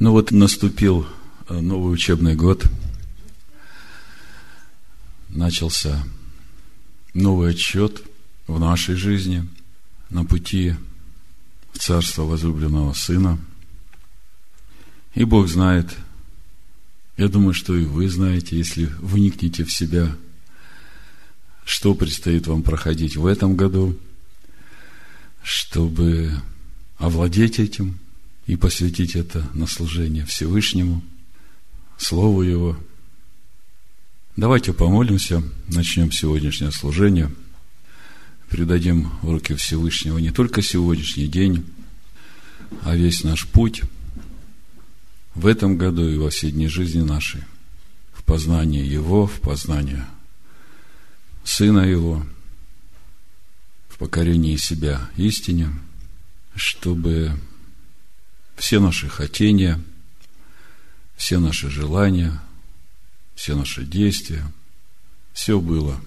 Ну вот наступил э, новый учебный год. Начался новый отчет в нашей жизни на пути в царство возлюбленного Сына. И Бог знает, я думаю, что и вы знаете, если вникнете в себя, что предстоит вам проходить в этом году, чтобы овладеть этим – и посвятить это на служение Всевышнему, Слову Его. Давайте помолимся, начнем сегодняшнее служение, передадим в руки Всевышнего не только сегодняшний день, а весь наш путь в этом году и во все дни жизни нашей, в познание Его, в познание Сына Его, в покорении себя истине, чтобы все наши хотения, все наши желания, все наши действия, все было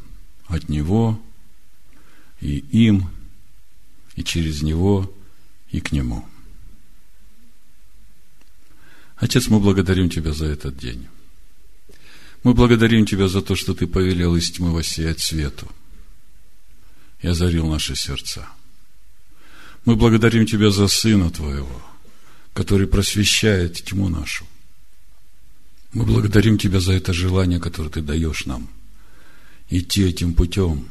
от Него и им, и через Него, и к Нему. Отец, мы благодарим Тебя за этот день. Мы благодарим Тебя за то, что Ты повелел из тьмы воссиять свету и озарил наши сердца. Мы благодарим Тебя за Сына Твоего – который просвещает тьму нашу. Мы благодарим Тебя за это желание, которое Ты даешь нам. Идти этим путем,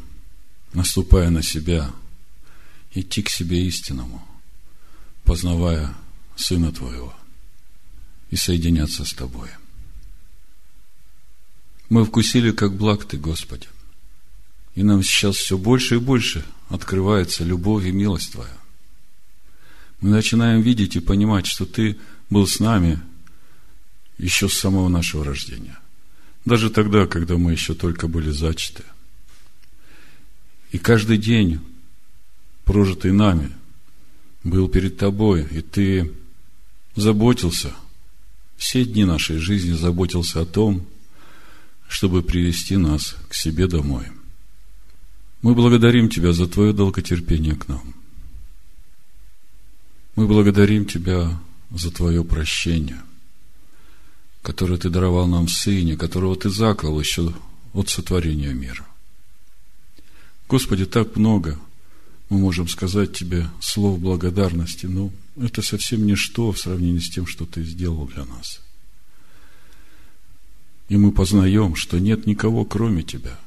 наступая на себя, идти к себе истинному, познавая Сына Твоего и соединяться с Тобой. Мы вкусили, как благ Ты, Господи. И нам сейчас все больше и больше открывается любовь и милость Твоя мы начинаем видеть и понимать, что Ты был с нами еще с самого нашего рождения. Даже тогда, когда мы еще только были зачаты. И каждый день, прожитый нами, был перед Тобой, и Ты заботился, все дни нашей жизни заботился о том, чтобы привести нас к себе домой. Мы благодарим Тебя за Твое долготерпение к нам – мы благодарим Тебя за Твое прощение, которое Ты даровал нам Сыне, которого Ты заклал еще от сотворения мира. Господи, так много мы можем сказать Тебе слов благодарности, но это совсем ничто в сравнении с тем, что Ты сделал для нас. И мы познаем, что нет никого, кроме Тебя,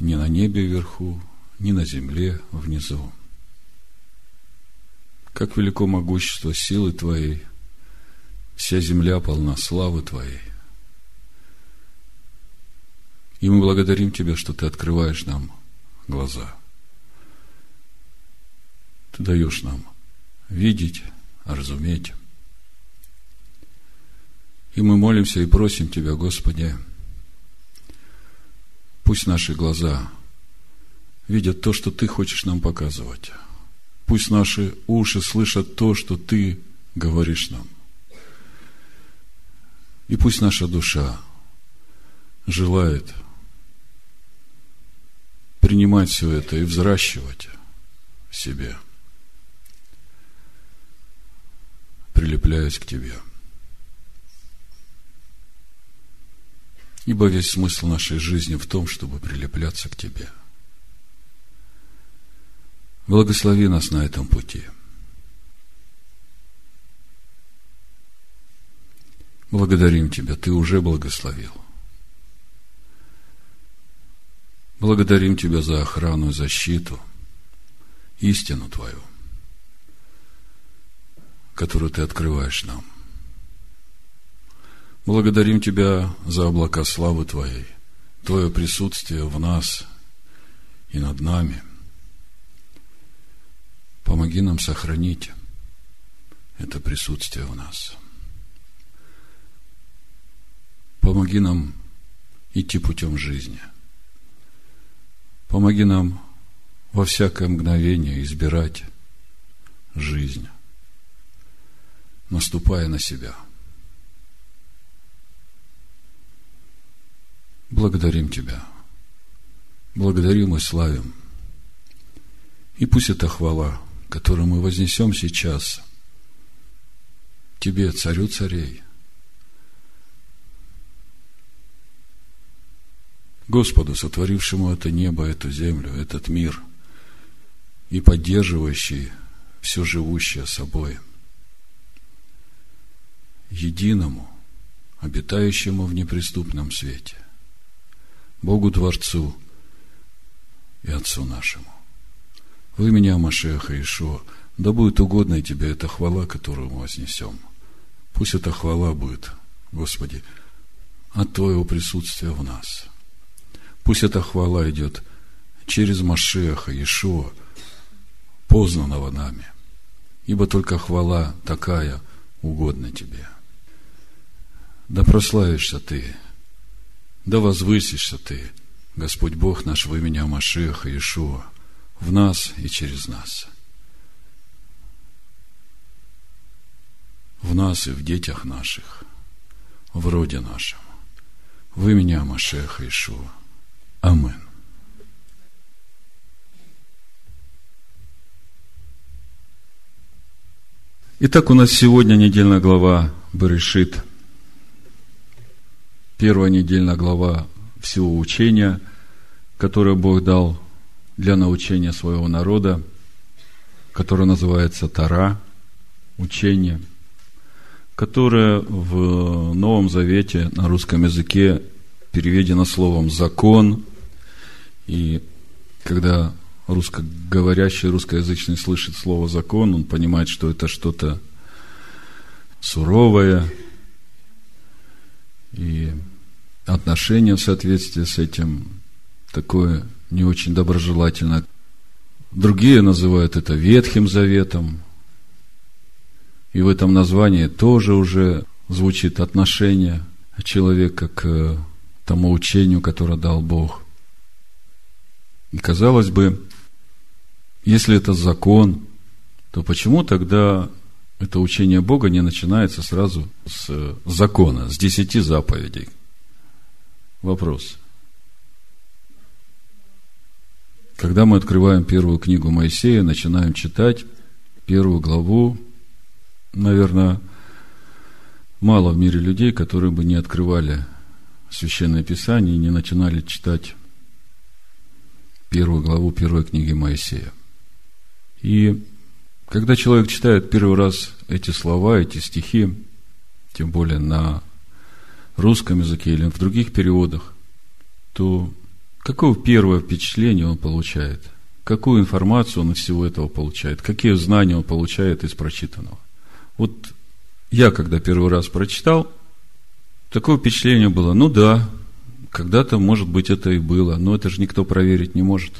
ни на небе вверху, ни на земле внизу. Как велико могущество силы Твоей, вся земля полна славы Твоей. И мы благодарим Тебя, что Ты открываешь нам глаза. Ты даешь нам видеть, разуметь. И мы молимся и просим Тебя, Господи, пусть наши глаза видят то, что Ты хочешь нам показывать. Пусть наши уши слышат то, что Ты говоришь нам. И пусть наша душа желает принимать все это и взращивать в себе, прилепляясь к Тебе. Ибо весь смысл нашей жизни в том, чтобы прилепляться к Тебе – Благослови нас на этом пути. Благодарим Тебя, Ты уже благословил. Благодарим Тебя за охрану и защиту, истину Твою, которую Ты открываешь нам. Благодарим Тебя за облака славы Твоей, Твое присутствие в нас и над нами – Помоги нам сохранить это присутствие в нас. Помоги нам идти путем жизни. Помоги нам во всякое мгновение избирать жизнь, наступая на себя. Благодарим Тебя. Благодарим и славим. И пусть эта хвала – которую мы вознесем сейчас тебе, царю царей. Господу, сотворившему это небо, эту землю, этот мир и поддерживающий все живущее собой, единому, обитающему в неприступном свете, Богу Творцу и Отцу нашему. Вы меня, Машеха Ишуа, да будет угодно тебе эта хвала, которую мы вознесем. Пусть эта хвала будет, Господи, от Твоего присутствия в нас. Пусть эта хвала идет через Машеха, Ишуа, познанного нами. Ибо только хвала такая угодна Тебе. Да прославишься Ты, да возвысишься Ты, Господь Бог наш, во имя Машеха, Ишуа, в нас и через нас. в нас и в детях наших, в роде нашем. Вы меня, Машеха Ишуа. Амин. Итак, у нас сегодня недельная глава Берешит. Первая недельная глава всего учения, которое Бог дал для научения своего народа, которое называется Тара, учение – которое в Новом Завете на русском языке переведено словом «закон». И когда русскоговорящий, русскоязычный слышит слово «закон», он понимает, что это что-то суровое, и отношение в соответствии с этим такое не очень доброжелательное. Другие называют это Ветхим Заветом, и в этом названии тоже уже звучит отношение человека к тому учению, которое дал Бог. И казалось бы, если это закон, то почему тогда это учение Бога не начинается сразу с закона, с десяти заповедей? Вопрос. Когда мы открываем первую книгу Моисея, начинаем читать первую главу, наверное, мало в мире людей, которые бы не открывали Священное Писание и не начинали читать первую главу первой книги Моисея. И когда человек читает первый раз эти слова, эти стихи, тем более на русском языке или в других переводах, то какое первое впечатление он получает? Какую информацию он из всего этого получает? Какие знания он получает из прочитанного? Вот я, когда первый раз прочитал, такое впечатление было, ну да, когда-то, может быть, это и было, но это же никто проверить не может.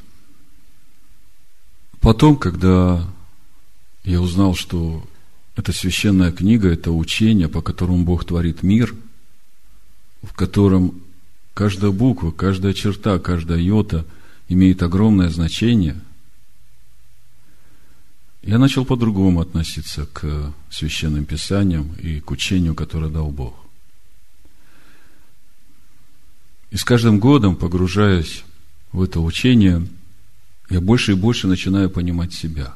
Потом, когда я узнал, что это священная книга, это учение, по которому Бог творит мир, в котором каждая буква, каждая черта, каждая йота имеет огромное значение – я начал по-другому относиться к священным писаниям и к учению, которое дал Бог. И с каждым годом, погружаясь в это учение, я больше и больше начинаю понимать себя.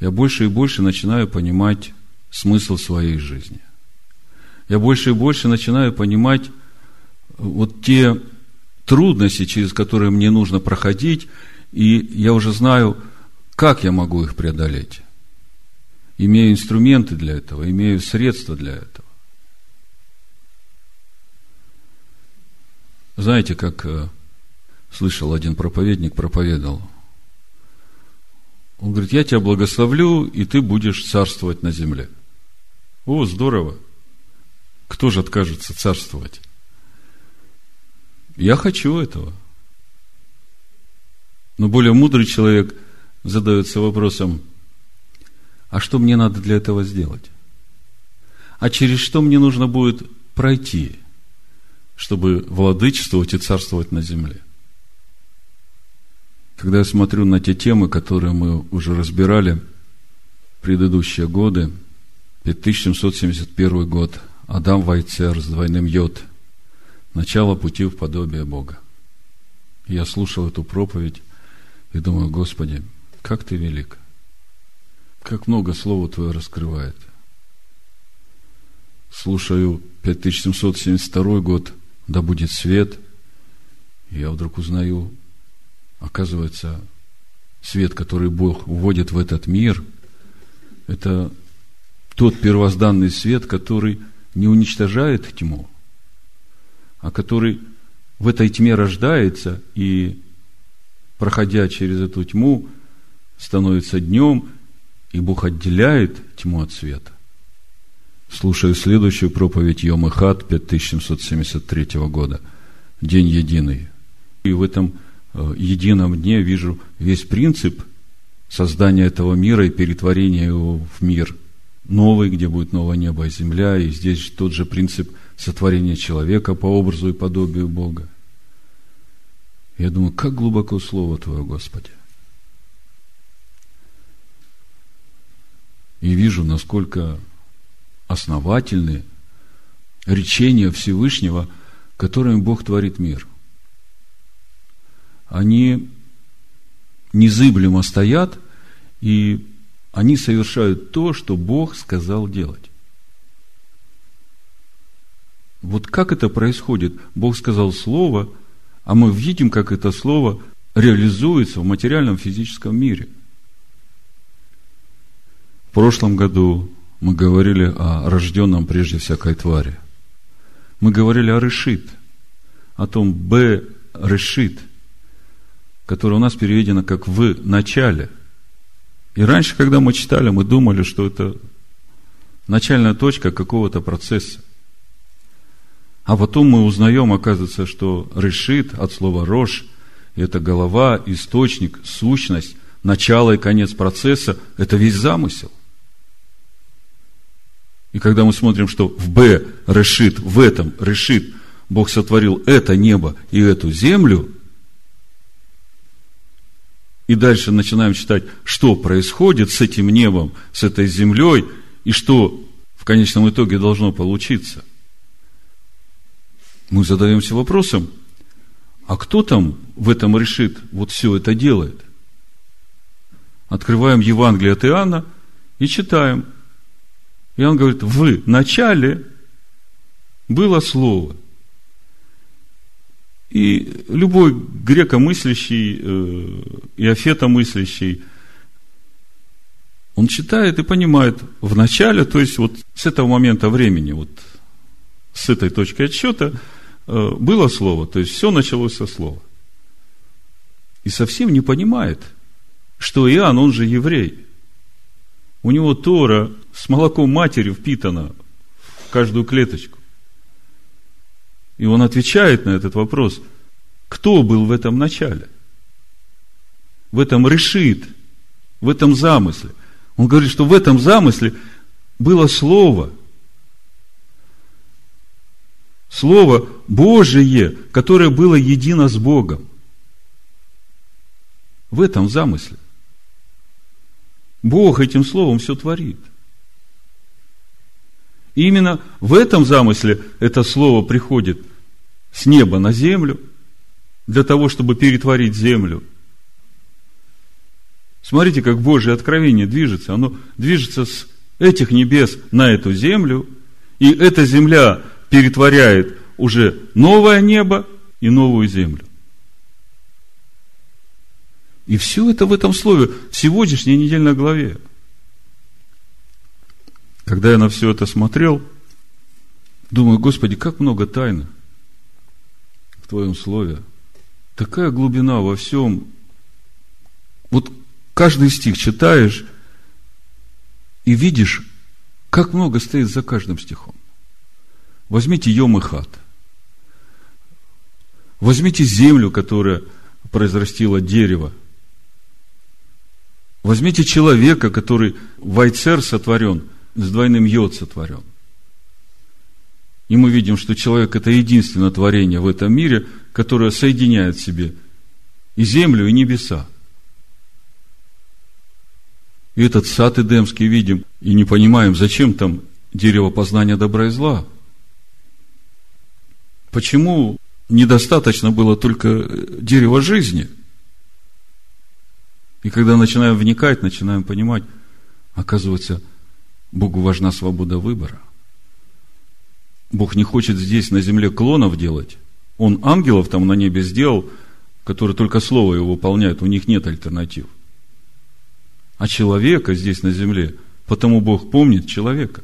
Я больше и больше начинаю понимать смысл своей жизни. Я больше и больше начинаю понимать вот те трудности, через которые мне нужно проходить, и я уже знаю – как я могу их преодолеть? Имею инструменты для этого, имею средства для этого. Знаете, как э, слышал один проповедник, проповедовал. Он говорит, я тебя благословлю, и ты будешь царствовать на земле. О, здорово! Кто же откажется царствовать? Я хочу этого. Но более мудрый человек – задается вопросом, а что мне надо для этого сделать? А через что мне нужно будет пройти, чтобы владычествовать и царствовать на земле? Когда я смотрю на те темы, которые мы уже разбирали в предыдущие годы, 5771 год, Адам Вайцер с двойным йод, начало пути в подобие Бога. Я слушал эту проповедь и думаю, Господи, как ты велик! Как много Слово Твое раскрывает. слушаю 5772 год, да будет свет, и я вдруг узнаю, оказывается, свет, который Бог вводит в этот мир, это тот первозданный свет, который не уничтожает тьму, а который в этой тьме рождается и, проходя через эту тьму, становится днем, и Бог отделяет тьму от света. Слушаю следующую проповедь Йом Хат 5773 года. День единый. И в этом э, едином дне вижу весь принцип создания этого мира и перетворения его в мир новый, где будет новое небо и земля, и здесь тот же принцип сотворения человека по образу и подобию Бога. Я думаю, как глубоко Слово Твое, Господи. И вижу, насколько основательны речения Всевышнего, которыми Бог творит мир. Они незыблемо стоят, и они совершают то, что Бог сказал делать. Вот как это происходит? Бог сказал слово, а мы видим, как это слово реализуется в материальном физическом мире. В прошлом году мы говорили о рожденном прежде всякой твари. Мы говорили о решит, о том Б решит, которое у нас переведено как в начале. И раньше, когда мы читали, мы думали, что это начальная точка какого-то процесса. А потом мы узнаем, оказывается, что решит от слова рожь, это голова, источник, сущность, начало и конец процесса, это весь замысел. И когда мы смотрим, что в Б решит, в этом решит, Бог сотворил это небо и эту землю, и дальше начинаем читать, что происходит с этим небом, с этой землей, и что в конечном итоге должно получиться. Мы задаемся вопросом, а кто там в этом решит вот все это делает? Открываем Евангелие от Иоанна и читаем – и он говорит, в начале было слово. И любой грекомыслящий э, и афетомыслящий, он читает и понимает в начале, то есть вот с этого момента времени, вот с этой точки отсчета, было слово, то есть все началось со слова. И совсем не понимает, что Иоанн, он же еврей. У него Тора с молоком матери впитано в каждую клеточку. И он отвечает на этот вопрос, кто был в этом начале? В этом решит, в этом замысле. Он говорит, что в этом замысле было Слово. Слово Божие, которое было едино с Богом. В этом замысле. Бог этим словом все творит. И именно в этом замысле это слово приходит с неба на землю, для того, чтобы перетворить землю. Смотрите, как Божье откровение движется. Оно движется с этих небес на эту землю, и эта земля перетворяет уже новое небо и новую землю. И все это в этом слове, в сегодняшней недельной главе. Когда я на все это смотрел, думаю, Господи, как много тайны в Твоем Слове. Такая глубина во всем. Вот каждый стих читаешь и видишь, как много стоит за каждым стихом. Возьмите Йом и Хат. Возьмите землю, которая произрастила дерево. Возьмите человека, который вайцер сотворен – с двойным йод сотворен. И мы видим, что человек – это единственное творение в этом мире, которое соединяет в себе и землю, и небеса. И этот сад Эдемский видим, и не понимаем, зачем там дерево познания добра и зла. Почему недостаточно было только дерево жизни? И когда начинаем вникать, начинаем понимать, оказывается, Богу важна свобода выбора. Бог не хочет здесь на земле клонов делать. Он ангелов там на небе сделал, которые только слово его выполняют, у них нет альтернатив. А человека здесь на земле, потому Бог помнит человека.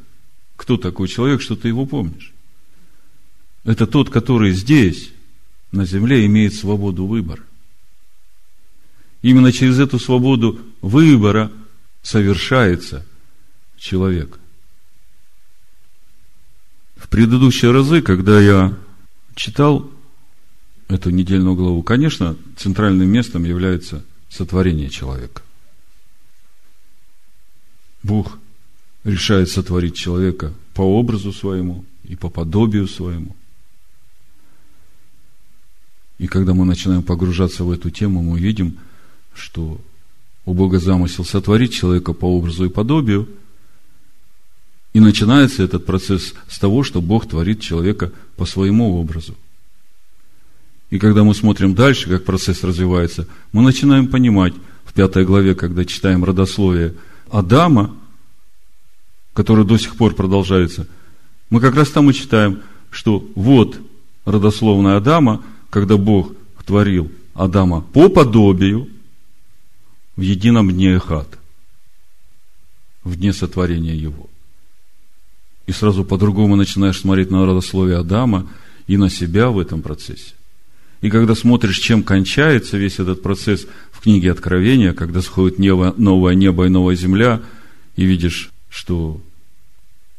Кто такой человек, что ты его помнишь? Это тот, который здесь, на земле, имеет свободу выбора. Именно через эту свободу выбора совершается человек. В предыдущие разы, когда я читал эту недельную главу, конечно, центральным местом является сотворение человека. Бог решает сотворить человека по образу своему и по подобию своему. И когда мы начинаем погружаться в эту тему, мы видим, что у Бога замысел сотворить человека по образу и подобию. И начинается этот процесс с того, что Бог творит человека по своему образу. И когда мы смотрим дальше, как процесс развивается, мы начинаем понимать в пятой главе, когда читаем родословие Адама, который до сих пор продолжается, мы как раз там и читаем, что вот родословная Адама, когда Бог творил Адама по подобию, в едином дне Эхат, в дне сотворения его. И сразу по-другому начинаешь смотреть на родословие Адама и на себя в этом процессе. И когда смотришь, чем кончается весь этот процесс в книге Откровения, когда сходит небо, новое небо и новая земля, и видишь, что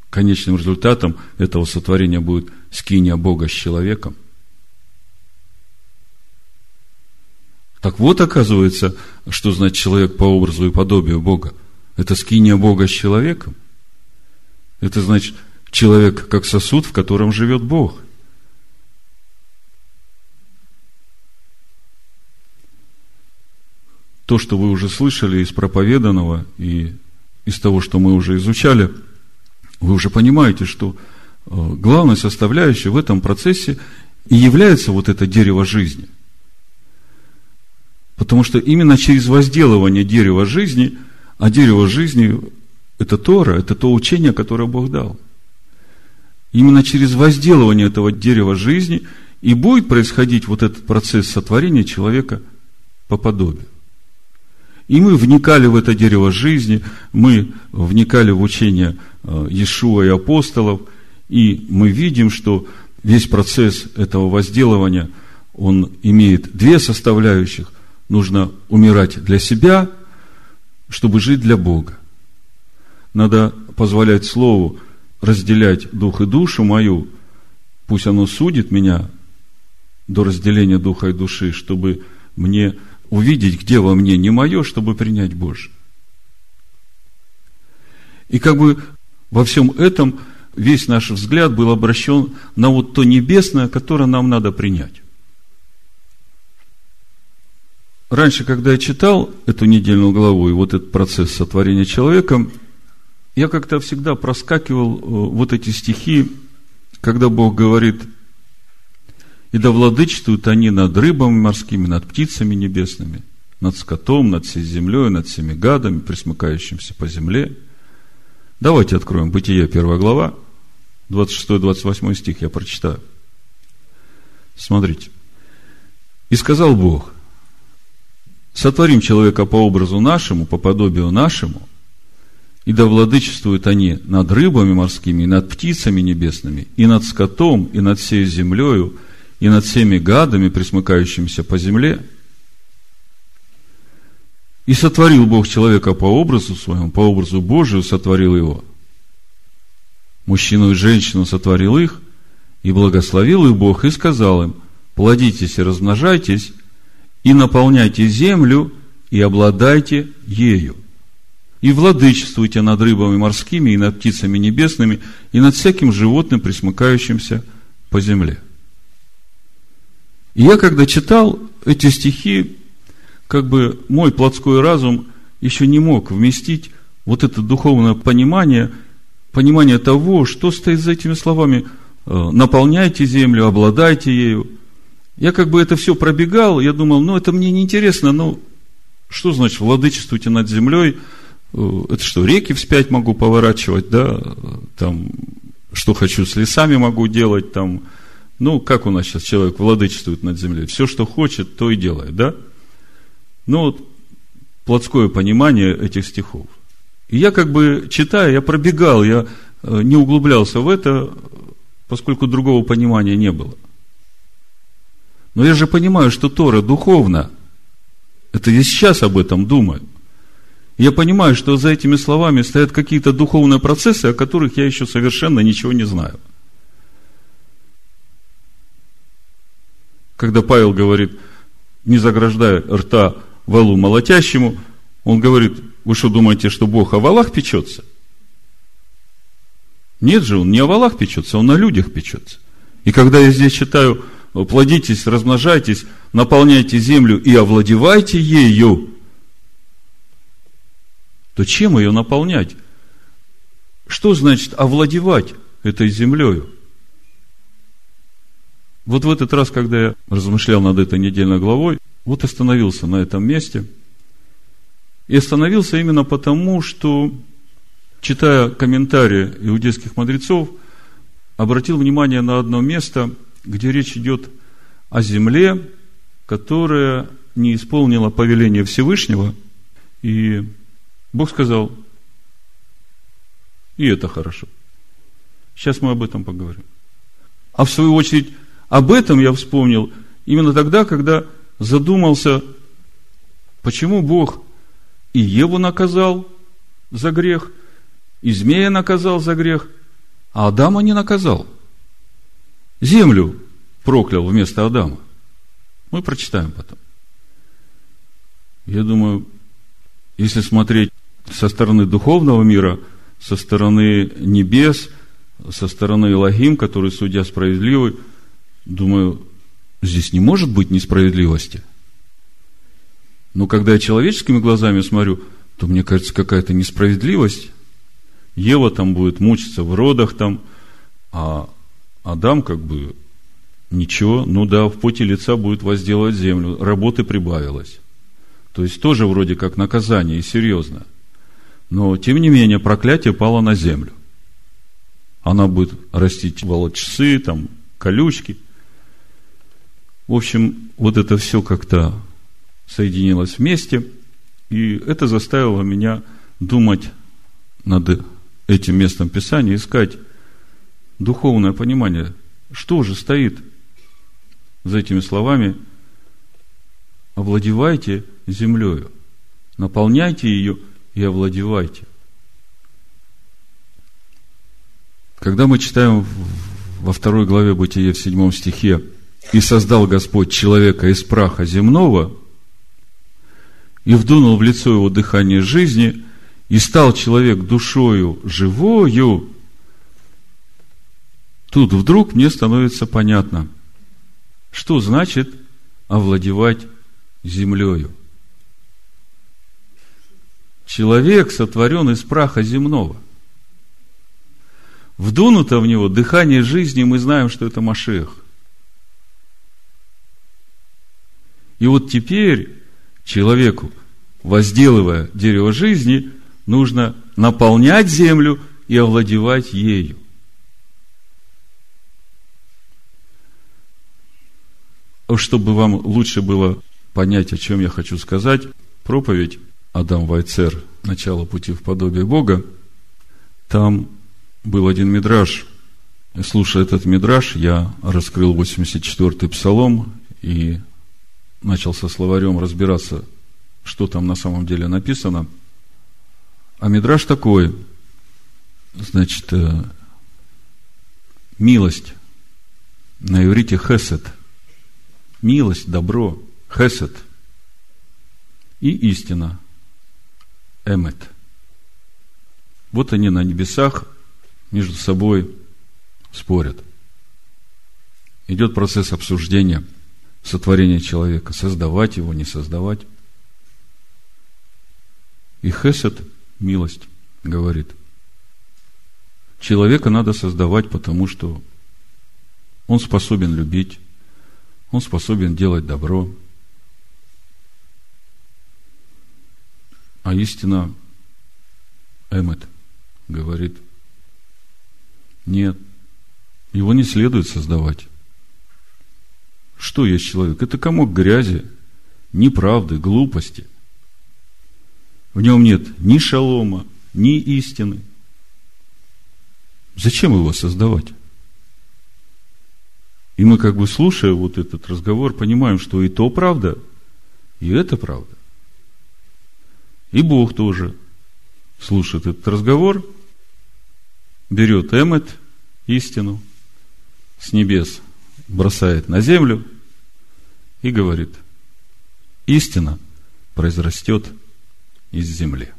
конечным результатом этого сотворения будет скиния Бога с человеком – Так вот, оказывается, что значит человек по образу и подобию Бога. Это скиния Бога с человеком. Это значит человек как сосуд, в котором живет Бог. То, что вы уже слышали из проповеданного и из того, что мы уже изучали, вы уже понимаете, что э, главной составляющей в этом процессе и является вот это дерево жизни – Потому что именно через возделывание дерева жизни, а дерево жизни – это Тора, это то учение, которое Бог дал. Именно через возделывание этого дерева жизни и будет происходить вот этот процесс сотворения человека по подобию. И мы вникали в это дерево жизни, мы вникали в учение э, Иешуа и апостолов, и мы видим, что весь процесс этого возделывания, он имеет две составляющих нужно умирать для себя, чтобы жить для Бога. Надо позволять Слову разделять дух и душу мою, пусть оно судит меня до разделения духа и души, чтобы мне увидеть, где во мне не мое, чтобы принять Божье. И как бы во всем этом весь наш взгляд был обращен на вот то небесное, которое нам надо принять. Раньше, когда я читал эту недельную главу и вот этот процесс сотворения человека, я как-то всегда проскакивал э, вот эти стихи, когда Бог говорит, и да владычествуют они над рыбами морскими, над птицами небесными, над скотом, над всей землей, над всеми гадами, присмыкающимся по земле. Давайте откроем Бытие, первая глава, 26-28 стих я прочитаю. Смотрите. И сказал Бог – сотворим человека по образу нашему, по подобию нашему, и да владычествуют они над рыбами морскими, и над птицами небесными, и над скотом, и над всей землею, и над всеми гадами, присмыкающимися по земле. И сотворил Бог человека по образу своему, по образу Божию сотворил его. Мужчину и женщину сотворил их, и благословил их Бог, и сказал им, плодитесь и размножайтесь, и наполняйте землю, и обладайте ею. И владычествуйте над рыбами морскими, и над птицами небесными, и над всяким животным, присмыкающимся по земле. И я, когда читал эти стихи, как бы мой плотской разум еще не мог вместить вот это духовное понимание, понимание того, что стоит за этими словами. «Э, наполняйте землю, обладайте ею – я как бы это все пробегал, я думал, ну, это мне неинтересно, ну, что значит владычествуйте над землей? Э, это что, реки вспять могу поворачивать, да, там, что хочу с лесами могу делать там. Ну, как у нас сейчас человек владычествует над землей? Все, что хочет, то и делает, да? Ну, вот плотское понимание этих стихов. И я как бы, читая, я пробегал, я э, не углублялся в это, поскольку другого понимания не было. Но я же понимаю, что Тора духовна. Это я сейчас об этом думаю. Я понимаю, что за этими словами стоят какие-то духовные процессы, о которых я еще совершенно ничего не знаю. Когда Павел говорит, не заграждая рта валу молотящему, он говорит, вы что думаете, что Бог о валах печется? Нет же, он не о валах печется, он о людях печется. И когда я здесь читаю, плодитесь, размножайтесь, наполняйте землю и овладевайте ею, то чем ее наполнять? Что значит овладевать этой землею? Вот в этот раз, когда я размышлял над этой недельной главой, вот остановился на этом месте. И остановился именно потому, что, читая комментарии иудейских мудрецов, обратил внимание на одно место, где речь идет о земле, которая не исполнила повеление Всевышнего, и Бог сказал, и это хорошо. Сейчас мы об этом поговорим. А в свою очередь, об этом я вспомнил именно тогда, когда задумался, почему Бог и Еву наказал за грех, и змея наказал за грех, а Адама не наказал. Землю проклял вместо Адама. Мы прочитаем потом. Я думаю, если смотреть со стороны духовного мира, со стороны небес, со стороны Илогим, который судья справедливый, думаю, здесь не может быть несправедливости. Но когда я человеческими глазами смотрю, то мне кажется какая-то несправедливость. Ева там будет мучиться в родах там, а Адам как бы ничего, ну да, в поте лица будет возделывать землю, работы прибавилось. То есть тоже вроде как наказание и серьезно. Но, тем не менее, проклятие пало на землю. Она будет растить волочцы, там, колючки – в общем, вот это все как-то соединилось вместе, и это заставило меня думать над этим местом Писания, искать духовное понимание, что же стоит за этими словами «овладевайте землею», наполняйте ее и овладевайте. Когда мы читаем во второй главе Бытия в седьмом стихе и создал Господь человека из праха земного, и вдунул в лицо его дыхание жизни, и стал человек душою живою, тут вдруг мне становится понятно, что значит овладевать землею. Человек сотворен из праха земного. Вдунуто в него дыхание жизни, мы знаем, что это Машех – И вот теперь человеку, возделывая дерево жизни, нужно наполнять землю и овладевать ею. Чтобы вам лучше было понять, о чем я хочу сказать, проповедь Адам Вайцер «Начало пути в подобие Бога», там был один мидраж. Слушая этот мидраж, я раскрыл 84-й псалом и начал со словарем разбираться, что там на самом деле написано. А мидраж такой, значит, э, милость, на иврите хесед, милость, добро, хесед, и истина, эмет. Вот они на небесах между собой спорят. Идет процесс обсуждения – сотворение человека, создавать его, не создавать. И Хесед, милость, говорит, человека надо создавать, потому что он способен любить, он способен делать добро. А истина Эмет говорит, Нет. Его не следует создавать. Что есть человек? Это комок грязи, неправды, глупости. В нем нет ни шалома, ни истины. Зачем его создавать? И мы как бы слушая вот этот разговор, понимаем, что и то правда, и это правда. И Бог тоже слушает этот разговор, берет эмет, истину, с небес бросает на землю и говорит, истина произрастет из земли.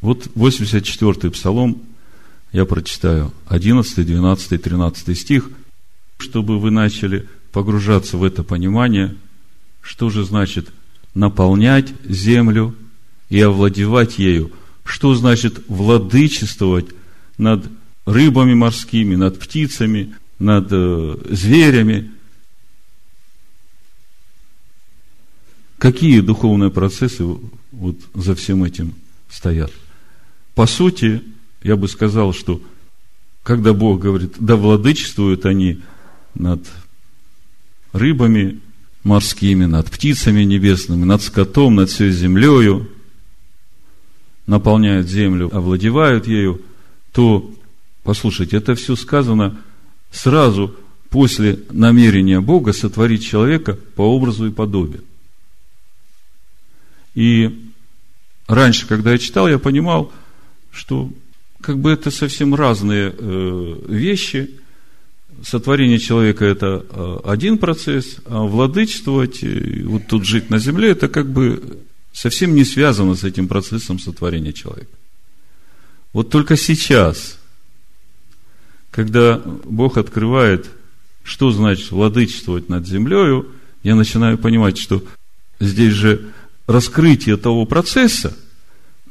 Вот 84-й псалом я прочитаю 11, 12, 13 стих, чтобы вы начали погружаться в это понимание, что же значит наполнять землю и овладевать ею, что значит владычествовать над рыбами морскими, над птицами, над э, зверями. Какие духовные процессы вот за всем этим стоят? По сути, я бы сказал, что когда Бог говорит, да владычествуют они над рыбами морскими, над птицами небесными, над скотом, над всей землею, наполняют землю, овладевают ею, то, послушайте, это все сказано сразу после намерения Бога сотворить человека по образу и подобию. И раньше, когда я читал, я понимал, что как бы это совсем разные э, вещи. Сотворение человека – это э, один процесс, а владычествовать, вот тут жить на земле – это как бы совсем не связано с этим процессом сотворения человека. Вот только сейчас, когда Бог открывает, что значит владычествовать над землею, я начинаю понимать, что здесь же раскрытие того процесса –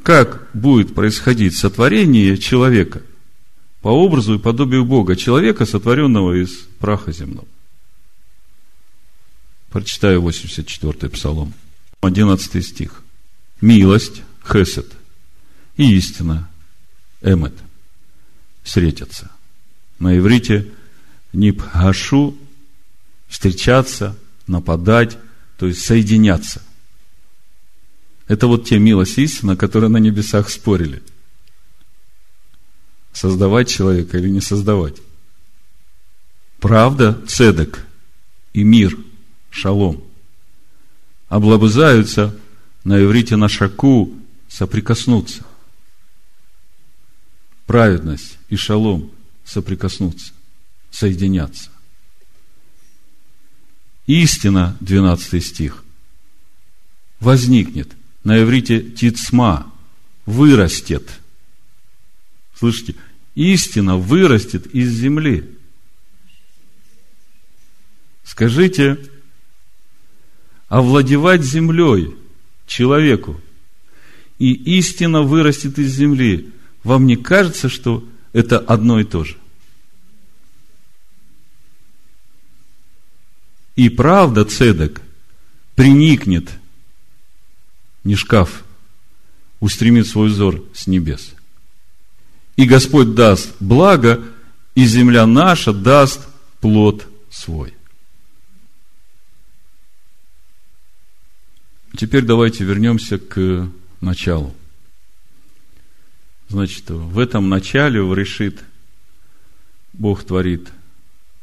как будет происходить сотворение человека по образу и подобию Бога, человека, сотворенного из праха земного. Прочитаю 84-й псалом, 11 стих. Милость, хесед, и истина, эмет, встретятся. На иврите нипгашу, встречаться, нападать, то есть соединяться. Это вот те милости истина, которые на небесах спорили. Создавать человека или не создавать. Правда, цедек и мир, шалом, облобызаются на иврите на шаку соприкоснуться. Праведность и шалом соприкоснуться, соединятся. Истина, 12 стих, возникнет на иврите тицма, вырастет. Слышите? Истина вырастет из земли. Скажите, овладевать землей человеку и истина вырастет из земли, вам не кажется, что это одно и то же? И правда, цедок, приникнет не шкаф, устремит свой взор с небес. И Господь даст благо, и земля наша даст плод свой. Теперь давайте вернемся к началу. Значит, в этом начале в решит Бог творит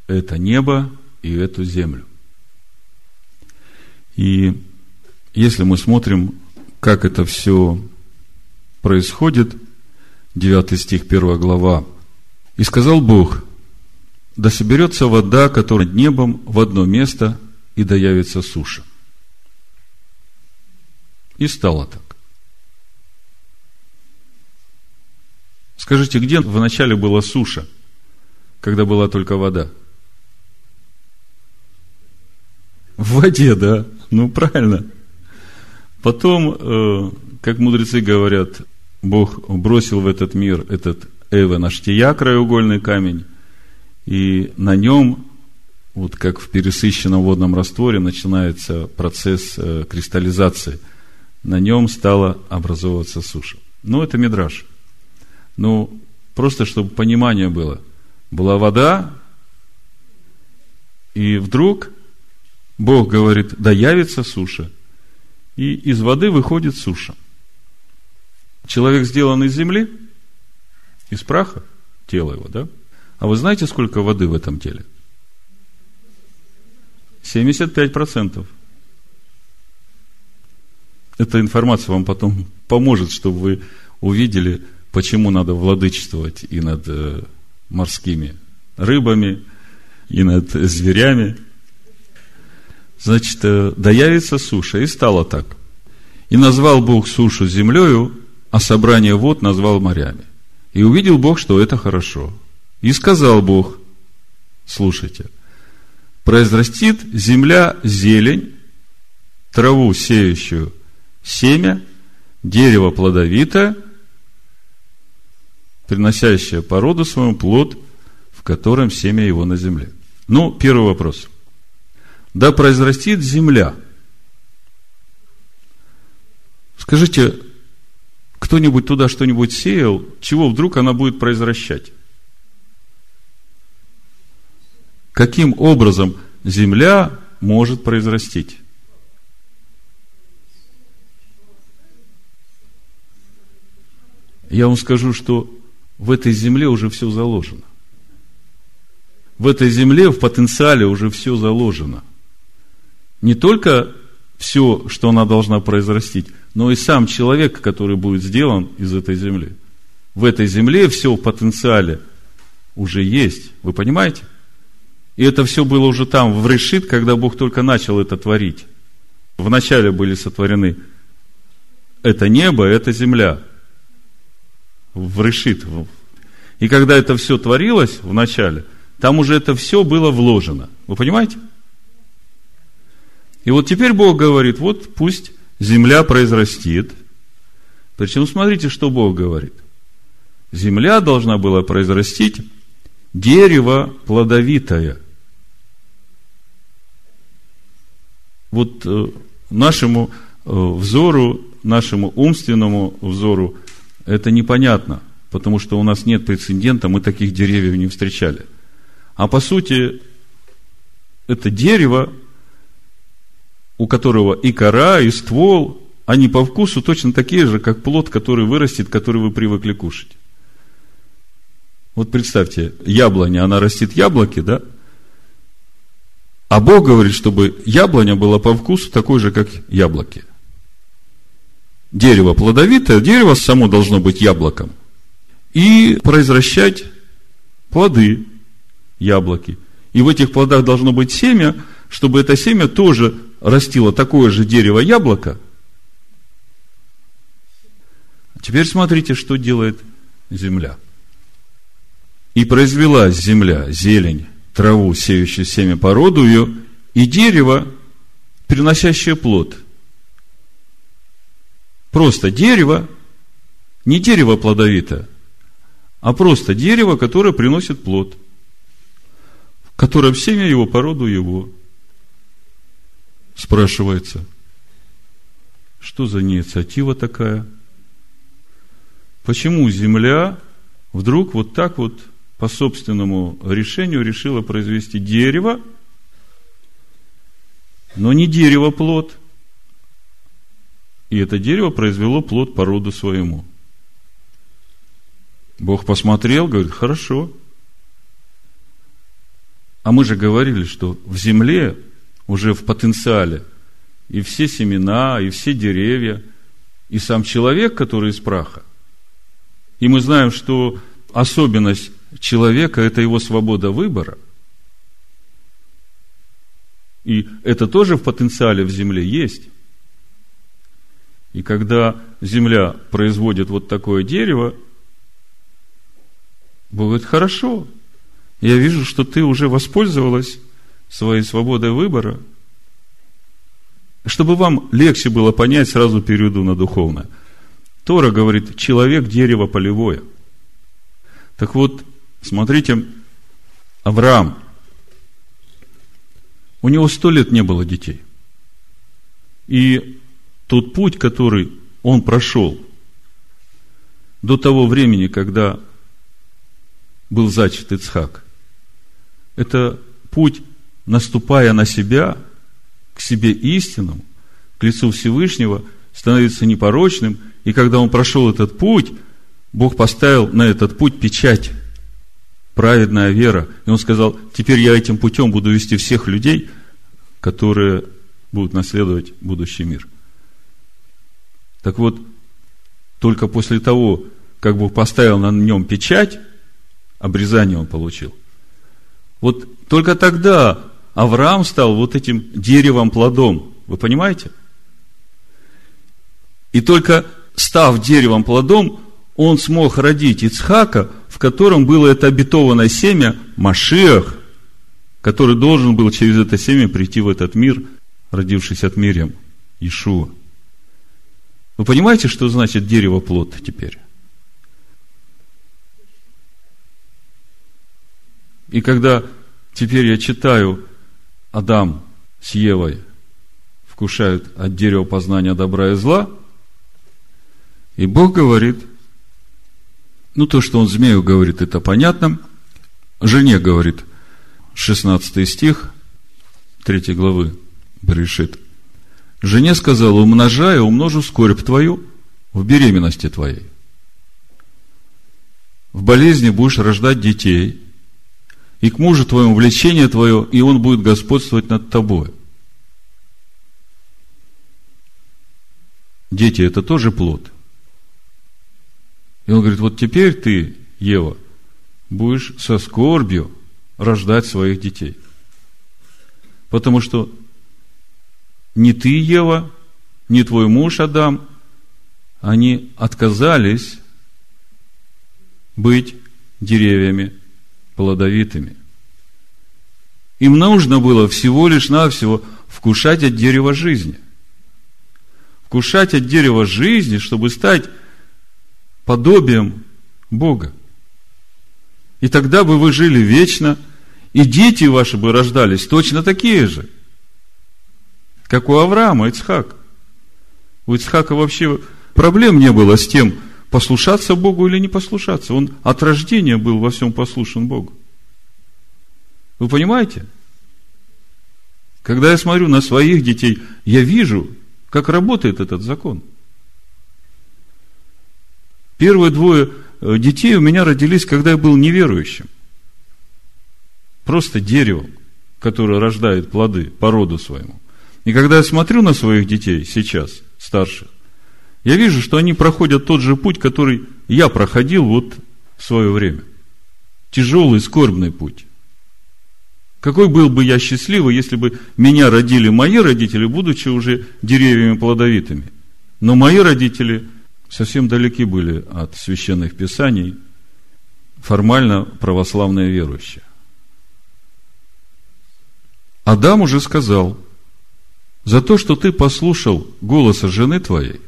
это небо и эту землю. И если мы смотрим как это все происходит, 9 стих, 1 глава. «И сказал Бог, да соберется вода, которая небом в одно место, и да явится суша». И стало так. Скажите, где вначале была суша, когда была только вода? В воде, да. Ну, правильно. Потом, э, как мудрецы говорят, Бог бросил в этот мир этот Эвен Аштия, краеугольный камень, и на нем, вот как в пересыщенном водном растворе, начинается процесс э, кристаллизации. На нем стала образовываться суша. Ну, это мидраж. Ну, Просто чтобы понимание было. Была вода, и вдруг Бог говорит, да явится суша. И из воды выходит суша. Человек сделан из земли, из праха, тело его, да? А вы знаете, сколько воды в этом теле? 75%. Эта информация вам потом поможет, чтобы вы увидели, почему надо владычествовать и над э, морскими рыбами, и над зверями. Значит, э, да явится суша, и стало так. И назвал Бог сушу землею, а собрание вод назвал морями. И увидел Бог, что это хорошо. И сказал Бог, слушайте, произрастит земля зелень, траву сеющую семя, дерево плодовитое, приносящее породу своему плод, в котором семя его на земле. Ну, первый вопрос. Да произрастит земля. Скажите, кто-нибудь туда что-нибудь сеял, чего вдруг она будет произвращать? Каким образом земля может произрастить? Я вам скажу, что в этой земле уже все заложено. В этой земле, в потенциале уже все заложено. Не только все, что она должна произрастить, но и сам человек, который будет сделан из этой земли. В этой земле все в потенциале уже есть. Вы понимаете? И это все было уже там, в решит, когда Бог только начал это творить. Вначале были сотворены это небо, это земля – в решит. И когда это все творилось в начале, там уже это все было вложено. Вы понимаете? И вот теперь Бог говорит, вот пусть земля произрастит. Причем смотрите, что Бог говорит. Земля должна была произрастить дерево плодовитое. Вот э, нашему э, взору, нашему умственному взору – это непонятно, потому что у нас нет прецедента, мы таких деревьев не встречали. А по сути, это дерево, у которого и кора, и ствол, они по вкусу точно такие же, как плод, который вырастет, который вы привыкли кушать. Вот представьте, яблоня, она растит яблоки, да? А Бог говорит, чтобы яблоня была по вкусу такой же, как яблоки – дерево плодовитое, дерево само должно быть яблоком, и произвращать плоды, яблоки. И в этих плодах должно быть семя, чтобы это семя тоже растило такое же дерево яблоко. Теперь смотрите, что делает земля. И произвела земля зелень, траву, сеющую семя по роду ее, и дерево, приносящее плод – просто дерево, не дерево плодовитое, а просто дерево, которое приносит плод, в семя его, породу его. Спрашивается, что за инициатива такая? Почему земля вдруг вот так вот по собственному решению решила произвести дерево, но не дерево плод – и это дерево произвело плод по роду своему. Бог посмотрел, говорит, хорошо. А мы же говорили, что в земле уже в потенциале и все семена, и все деревья, и сам человек, который из праха. И мы знаем, что особенность человека – это его свобода выбора. И это тоже в потенциале в земле есть. И когда земля производит вот такое дерево, Бог говорит, хорошо, я вижу, что ты уже воспользовалась своей свободой выбора. Чтобы вам легче было понять, сразу перейду на духовное. Тора говорит, человек – дерево полевое. Так вот, смотрите, Авраам, у него сто лет не было детей. И тот путь, который он прошел до того времени, когда был зачат Ицхак, это путь, наступая на себя, к себе истинному, к лицу Всевышнего, становится непорочным, и когда он прошел этот путь, Бог поставил на этот путь печать, праведная вера. И он сказал, теперь я этим путем буду вести всех людей, которые будут наследовать будущий мир. Так вот, только после того, как Бог поставил на нем печать, обрезание он получил. Вот только тогда Авраам стал вот этим деревом плодом. Вы понимаете? И только став деревом плодом, он смог родить Ицхака, в котором было это обетованное семя Машиах, который должен был через это семя прийти в этот мир, родившись от Мириам, Ишуа. Вы понимаете, что значит дерево плод теперь? И когда теперь я читаю, Адам с Евой вкушают от дерева познания добра и зла, и Бог говорит, ну то, что он змею говорит, это понятно, жене говорит, 16 стих 3 главы Брешит. Жене сказала, умножая, умножу скорбь твою в беременности твоей. В болезни будешь рождать детей, и к мужу твоему влечение твое, и он будет господствовать над тобой. Дети – это тоже плод. И он говорит, вот теперь ты, Ева, будешь со скорбью рождать своих детей. Потому что ни ты, Ева, ни твой муж Адам, они отказались быть деревьями плодовитыми. Им нужно было всего лишь навсего вкушать от дерева жизни. Вкушать от дерева жизни, чтобы стать подобием Бога. И тогда бы вы жили вечно, и дети ваши бы рождались точно такие же, как у Авраама, Ицхак. У Ицхака вообще проблем не было с тем, послушаться Богу или не послушаться. Он от рождения был во всем послушен Богу. Вы понимаете? Когда я смотрю на своих детей, я вижу, как работает этот закон. Первые двое э, детей у меня родились, когда я был неверующим. Просто деревом, которое рождает плоды по роду своему. И когда я смотрю на своих детей сейчас, старших, я вижу, что они проходят тот же путь, который я проходил вот в свое время. Тяжелый, скорбный путь. Какой был бы я счастливый, если бы меня родили мои родители, будучи уже деревьями плодовитыми. Но мои родители совсем далеки были от священных писаний, формально православные верующие. Адам уже сказал, за то, что ты послушал голоса жены твоей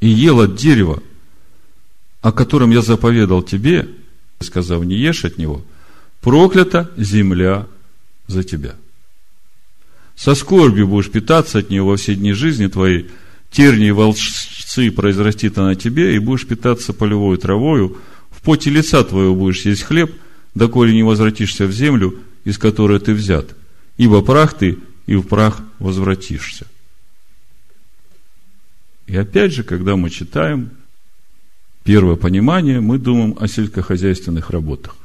и ел от дерева, о котором я заповедал тебе, сказав, не ешь от него, проклята земля за тебя. Со скорбью будешь питаться от нее во все дни жизни твоей, тернии волчцы произрастит она тебе, и будешь питаться полевой травою, в поте лица твоего будешь есть хлеб, доколе не возвратишься в землю, из которой ты взят. Ибо прах ты, и в прах возвратишься. И опять же, когда мы читаем первое понимание, мы думаем о сельскохозяйственных работах.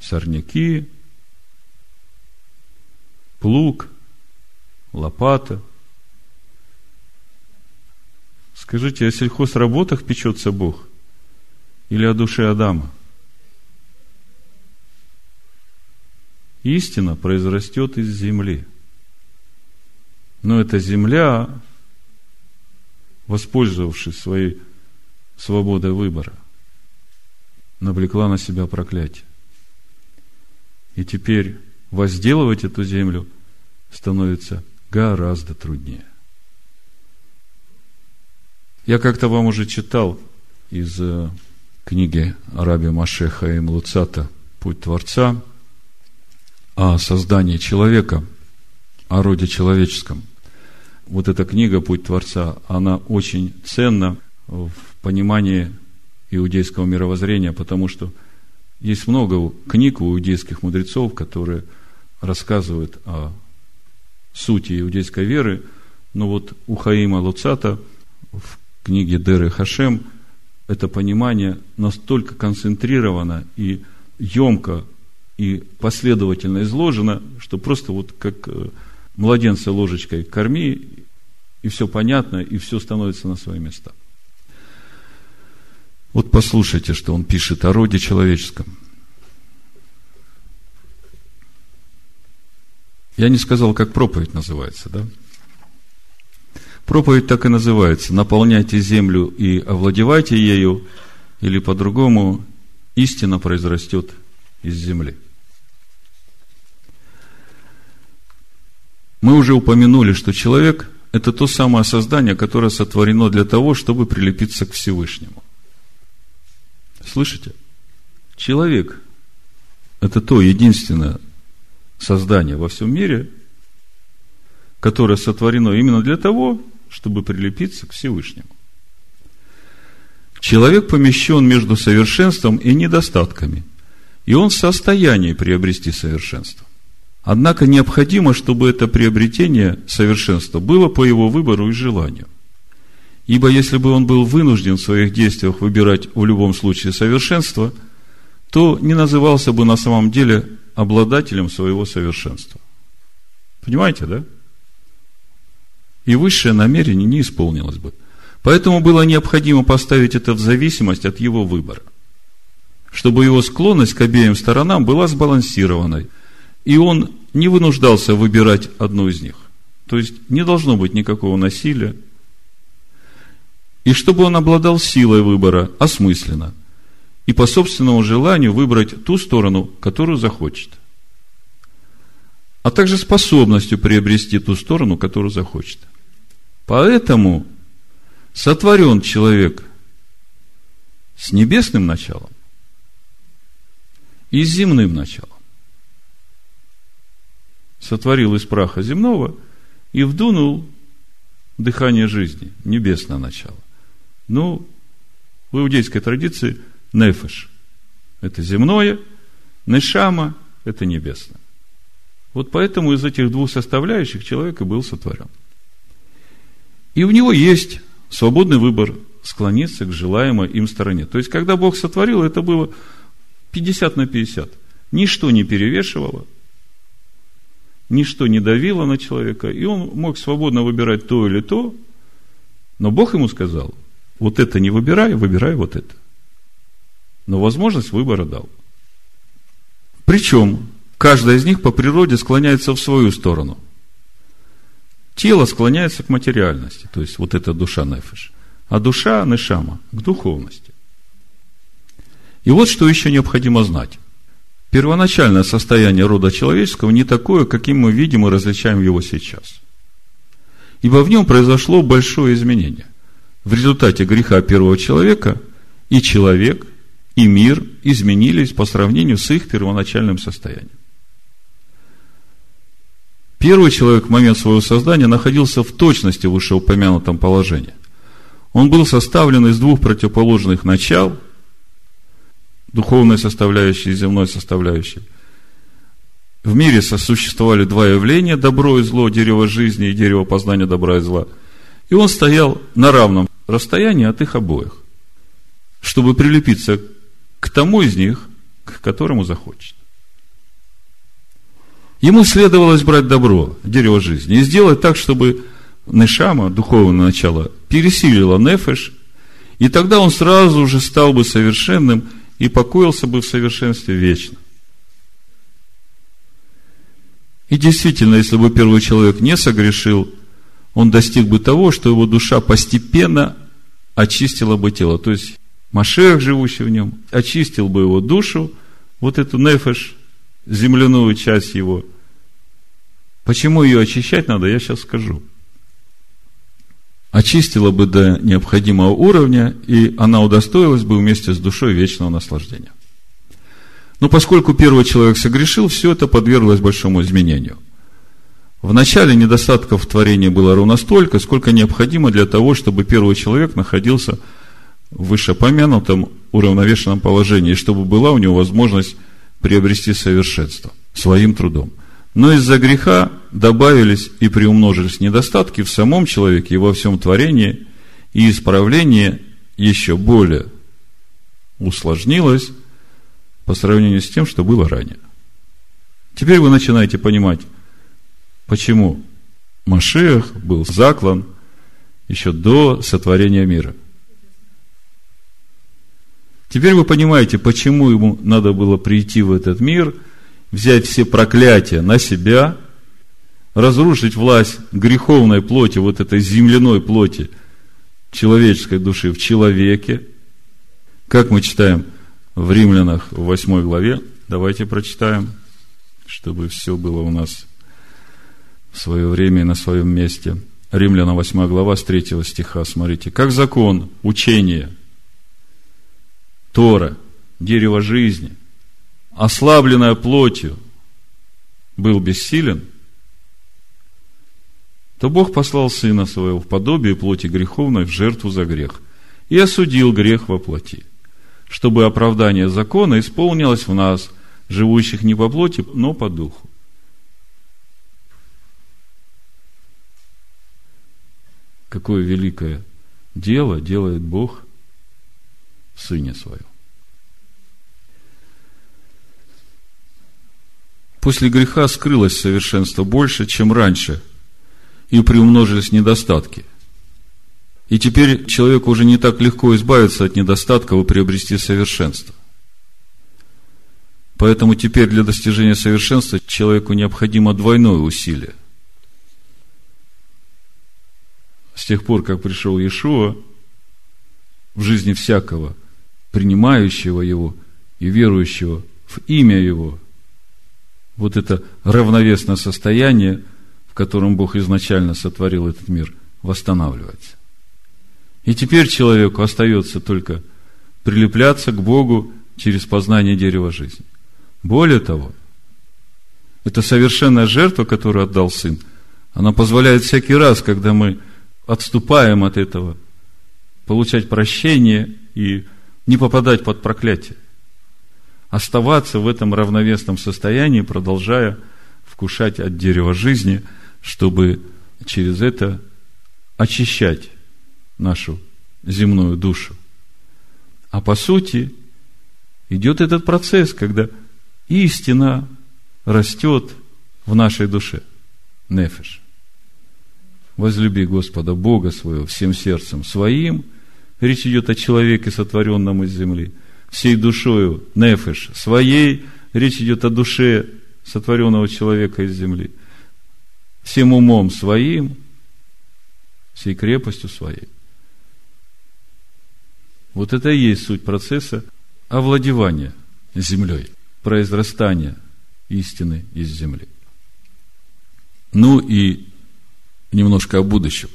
Сорняки, плуг, лопата. Скажите, о сельхозработах печется Бог? Или о душе Адама? Истина произрастет из земли – но эта земля, воспользовавшись своей свободой выбора, навлекла на себя проклятие. И теперь возделывать эту землю становится гораздо труднее. Я как-то вам уже читал из э, книги Араби Машеха и Млуцата «Путь Творца» о создании человека, о роде человеческом – вот эта книга «Путь Творца», она очень ценна в понимании иудейского мировоззрения, потому что есть много книг у иудейских мудрецов, которые рассказывают о сути иудейской веры, но вот у Хаима Луцата в книге Деры Хашем это понимание настолько концентрировано и емко и последовательно изложено, что просто вот как э, младенца ложечкой корми, и все понятно, и все становится на свои места. Вот послушайте, что он пишет о роде человеческом. Я не сказал, как проповедь называется, да? Проповедь так и называется. Наполняйте землю и овладевайте ею, или по-другому, истина произрастет из земли. Мы уже упомянули, что человек – это то самое создание, которое сотворено для того, чтобы прилепиться к Всевышнему. Слышите? Человек – это то единственное создание во всем мире, которое сотворено именно для того, чтобы прилепиться к Всевышнему. Человек помещен между совершенством и недостатками, и он в состоянии приобрести совершенство. Однако необходимо, чтобы это приобретение совершенства было по его выбору и желанию. Ибо если бы он был вынужден в своих действиях выбирать в любом случае совершенство, то не назывался бы на самом деле обладателем своего совершенства. Понимаете, да? И высшее намерение не исполнилось бы. Поэтому было необходимо поставить это в зависимость от его выбора. Чтобы его склонность к обеим сторонам была сбалансированной – и он не вынуждался выбирать одну из них. То есть не должно быть никакого насилия. И чтобы он обладал силой выбора осмысленно и по собственному желанию выбрать ту сторону, которую захочет. А также способностью приобрести ту сторону, которую захочет. Поэтому сотворен человек с небесным началом и с земным началом сотворил из праха земного и вдунул дыхание жизни, небесное начало. Ну, в иудейской традиции нефеш – это земное, нешама – это небесное. Вот поэтому из этих двух составляющих человек и был сотворен. И у него есть свободный выбор склониться к желаемой им стороне. То есть, когда Бог сотворил, это было 50 на 50. Ничто не перевешивало – ничто не давило на человека, и он мог свободно выбирать то или то, но Бог ему сказал, вот это не выбирай, выбирай вот это. Но возможность выбора дал. Причем, каждая из них по природе склоняется в свою сторону. Тело склоняется к материальности, то есть вот эта душа нефиш, а душа нешама к духовности. И вот что еще необходимо знать. Первоначальное состояние рода человеческого не такое, каким мы видим и различаем его сейчас. Ибо в нем произошло большое изменение. В результате греха первого человека и человек, и мир изменились по сравнению с их первоначальным состоянием. Первый человек в момент своего создания находился в точности вышеупомянутом положении. Он был составлен из двух противоположных начал – духовной составляющей и земной составляющей. В мире сосуществовали два явления, добро и зло, дерево жизни и дерево познания добра и зла. И он стоял на равном расстоянии от их обоих, чтобы прилепиться к тому из них, к которому захочет. Ему следовалось брать добро, дерево жизни, и сделать так, чтобы Нешама, духовное начало, пересилило Нефеш, и тогда он сразу же стал бы совершенным и покоился бы в совершенстве вечно. И действительно, если бы первый человек не согрешил, он достиг бы того, что его душа постепенно очистила бы тело. То есть, Машех, живущий в нем, очистил бы его душу, вот эту нефеш, земляную часть его. Почему ее очищать надо, я сейчас скажу – очистила бы до необходимого уровня, и она удостоилась бы вместе с душой вечного наслаждения. Но поскольку первый человек согрешил, все это подверглось большому изменению. В начале недостатков в творении было ровно столько, сколько необходимо для того, чтобы первый человек находился в вышепомянутом уравновешенном положении, чтобы была у него возможность приобрести совершенство своим трудом. Но из-за греха добавились и приумножились недостатки в самом человеке и во всем творении, и исправление еще более усложнилось по сравнению с тем, что было ранее. Теперь вы начинаете понимать, почему Машех был заклан еще до сотворения мира. Теперь вы понимаете, почему ему надо было прийти в этот мир, взять все проклятия на себя, разрушить власть греховной плоти, вот этой земляной плоти человеческой души в человеке. Как мы читаем в Римлянах в 8 главе, давайте прочитаем, чтобы все было у нас в свое время и на своем месте. Римляна 8 глава с 3 стиха, смотрите. Как закон, учение, Тора, дерево жизни, ослабленное плотью, был бессилен, то Бог послал Сына Своего в подобие плоти греховной в жертву за грех и осудил грех во плоти, чтобы оправдание закона исполнилось в нас, живущих не по плоти, но по духу. какое великое дело делает Бог в Сыне Своем. После греха скрылось совершенство больше, чем раньше, и приумножились недостатки. И теперь человеку уже не так легко избавиться от недостатков и приобрести совершенство. Поэтому теперь для достижения совершенства человеку необходимо двойное усилие – с тех пор, как пришел Иешуа, в жизни всякого, принимающего Его и верующего в имя Его, вот это равновесное состояние, в котором Бог изначально сотворил этот мир, восстанавливается. И теперь человеку остается только прилепляться к Богу через познание дерева жизни. Более того, это совершенная жертва, которую отдал Сын, она позволяет всякий раз, когда мы отступаем от этого, получать прощение и не попадать под проклятие. Оставаться в этом равновесном состоянии, продолжая вкушать от дерева жизни, чтобы через это очищать нашу земную душу. А по сути, идет этот процесс, когда истина растет в нашей душе. Нефиш возлюби Господа Бога своего всем сердцем своим. Речь идет о человеке, сотворенном из земли. Всей душою, нефеш, своей. Речь идет о душе сотворенного человека из земли. Всем умом своим, всей крепостью своей. Вот это и есть суть процесса овладевания землей, произрастания истины из земли. Ну и немножко о будущем.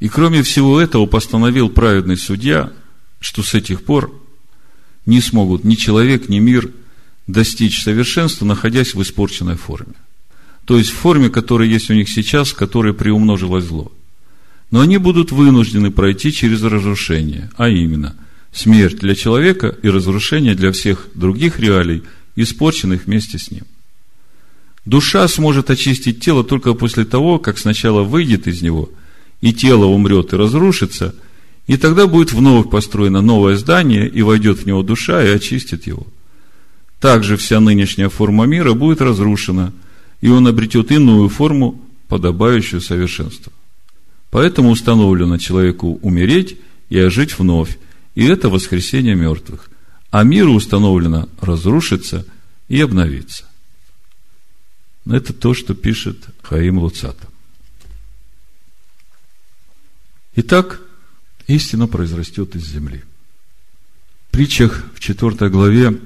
И кроме всего этого постановил праведный судья, что с этих пор не смогут ни человек, ни мир достичь совершенства, находясь в испорченной форме. То есть в форме, которая есть у них сейчас, которая приумножилось зло. Но они будут вынуждены пройти через разрушение, а именно смерть для человека и разрушение для всех других реалий, испорченных вместе с ним. Душа сможет очистить тело только после того, как сначала выйдет из него, и тело умрет и разрушится, и тогда будет вновь построено новое здание, и войдет в него душа и очистит его. Также вся нынешняя форма мира будет разрушена, и он обретет иную форму, подобающую совершенству. Поэтому установлено человеку умереть и ожить вновь, и это воскресение мертвых. А миру установлено разрушиться и обновиться. Это то, что пишет Хаим Луцата. Итак, истина произрастет из земли. В притчах в 4 главе,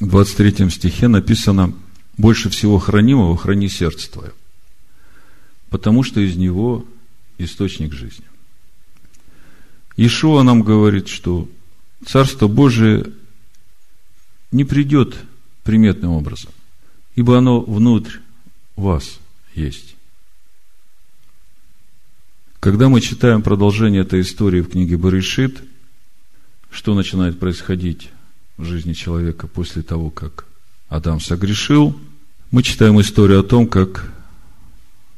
23 стихе написано «Больше всего хранимого храни сердце твое, потому что из него источник жизни». Ишуа нам говорит, что Царство Божие не придет приметным образом, ибо оно внутрь вас есть. Когда мы читаем продолжение этой истории в книге Баришит, что начинает происходить в жизни человека после того, как Адам согрешил, мы читаем историю о том, как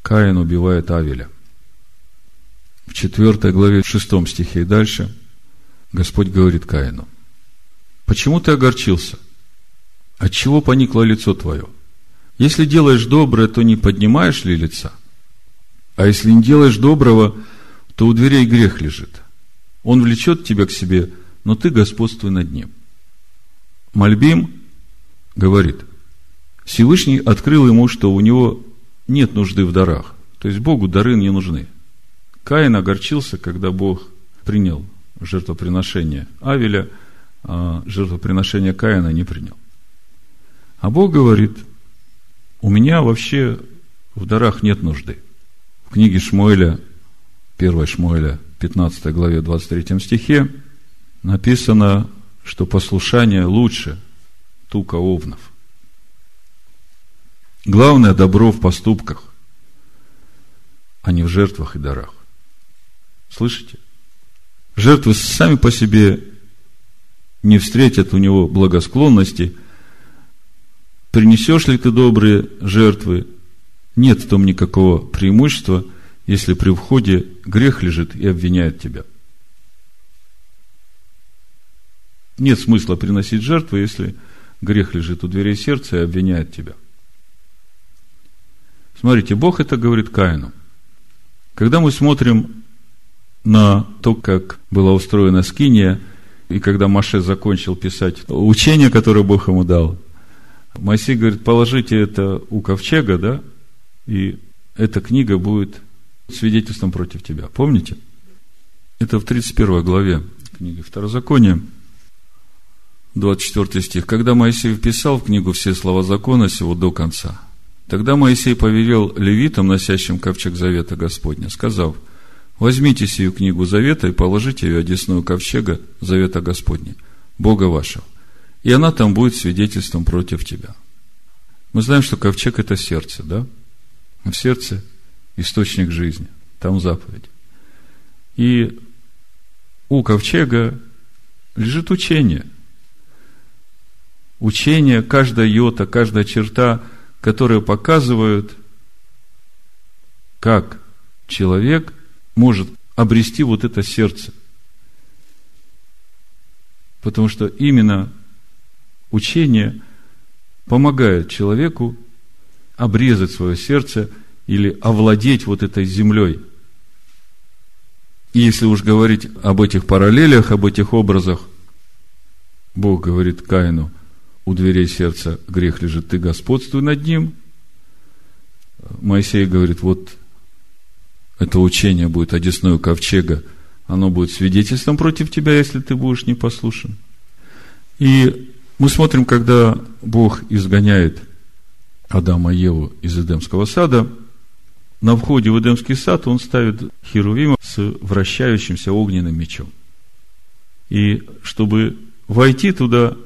Каин убивает Авеля. В 4 главе, в 6 стихе и дальше Господь говорит Каину, «Почему ты огорчился? Отчего поникло лицо твое? Если делаешь доброе, то не поднимаешь ли лица? А если не делаешь доброго, то у дверей грех лежит. Он влечет тебя к себе, но ты господствуй над ним». Мальбим говорит, Всевышний открыл ему, что у него нет нужды в дарах. То есть Богу дары не нужны. Каин огорчился, когда Бог принял жертвоприношение Авеля, а жертвоприношение Каина не принял. А Бог говорит, у меня вообще в дарах нет нужды. В книге Шмуэля, 1 Шмуэля, 15 главе, 23 стихе написано, что послушание лучше тука овнов. Главное добро в поступках, а не в жертвах и дарах. Слышите? Жертвы сами по себе не встретят у него благосклонности. Принесешь ли ты добрые жертвы, нет в том никакого преимущества, если при входе грех лежит и обвиняет тебя. Нет смысла приносить жертвы, если грех лежит у дверей сердца и обвиняет тебя. Смотрите, Бог это говорит Каину. Когда мы смотрим на то, как была устроена скиния, и когда Маше закончил писать учение, которое Бог ему дал, Моисей говорит, положите это у ковчега, да, и эта книга будет свидетельством против тебя. Помните? Это в 31 главе книги Второзакония, 24 стих. Когда Моисей вписал в книгу все слова закона сего до конца – Тогда Моисей повелел левитам, носящим ковчег завета Господня, сказав, возьмите сию книгу завета и положите ее одесную ковчега завета Господня, Бога вашего, и она там будет свидетельством против тебя. Мы знаем, что ковчег – это сердце, да? В сердце – источник жизни, там заповедь. И у ковчега лежит учение. Учение, каждая йота, каждая черта – которые показывают, как человек может обрести вот это сердце. Потому что именно учение помогает человеку обрезать свое сердце или овладеть вот этой землей. И если уж говорить об этих параллелях, об этих образах, Бог говорит Каину – у дверей сердца грех лежит, ты господствуй над ним. Моисей говорит, вот это учение будет одесную ковчега, оно будет свидетельством против тебя, если ты будешь непослушен. И мы смотрим, когда Бог изгоняет Адама и Еву из Эдемского сада, на входе в Эдемский сад он ставит Херувима с вращающимся огненным мечом. И чтобы войти туда,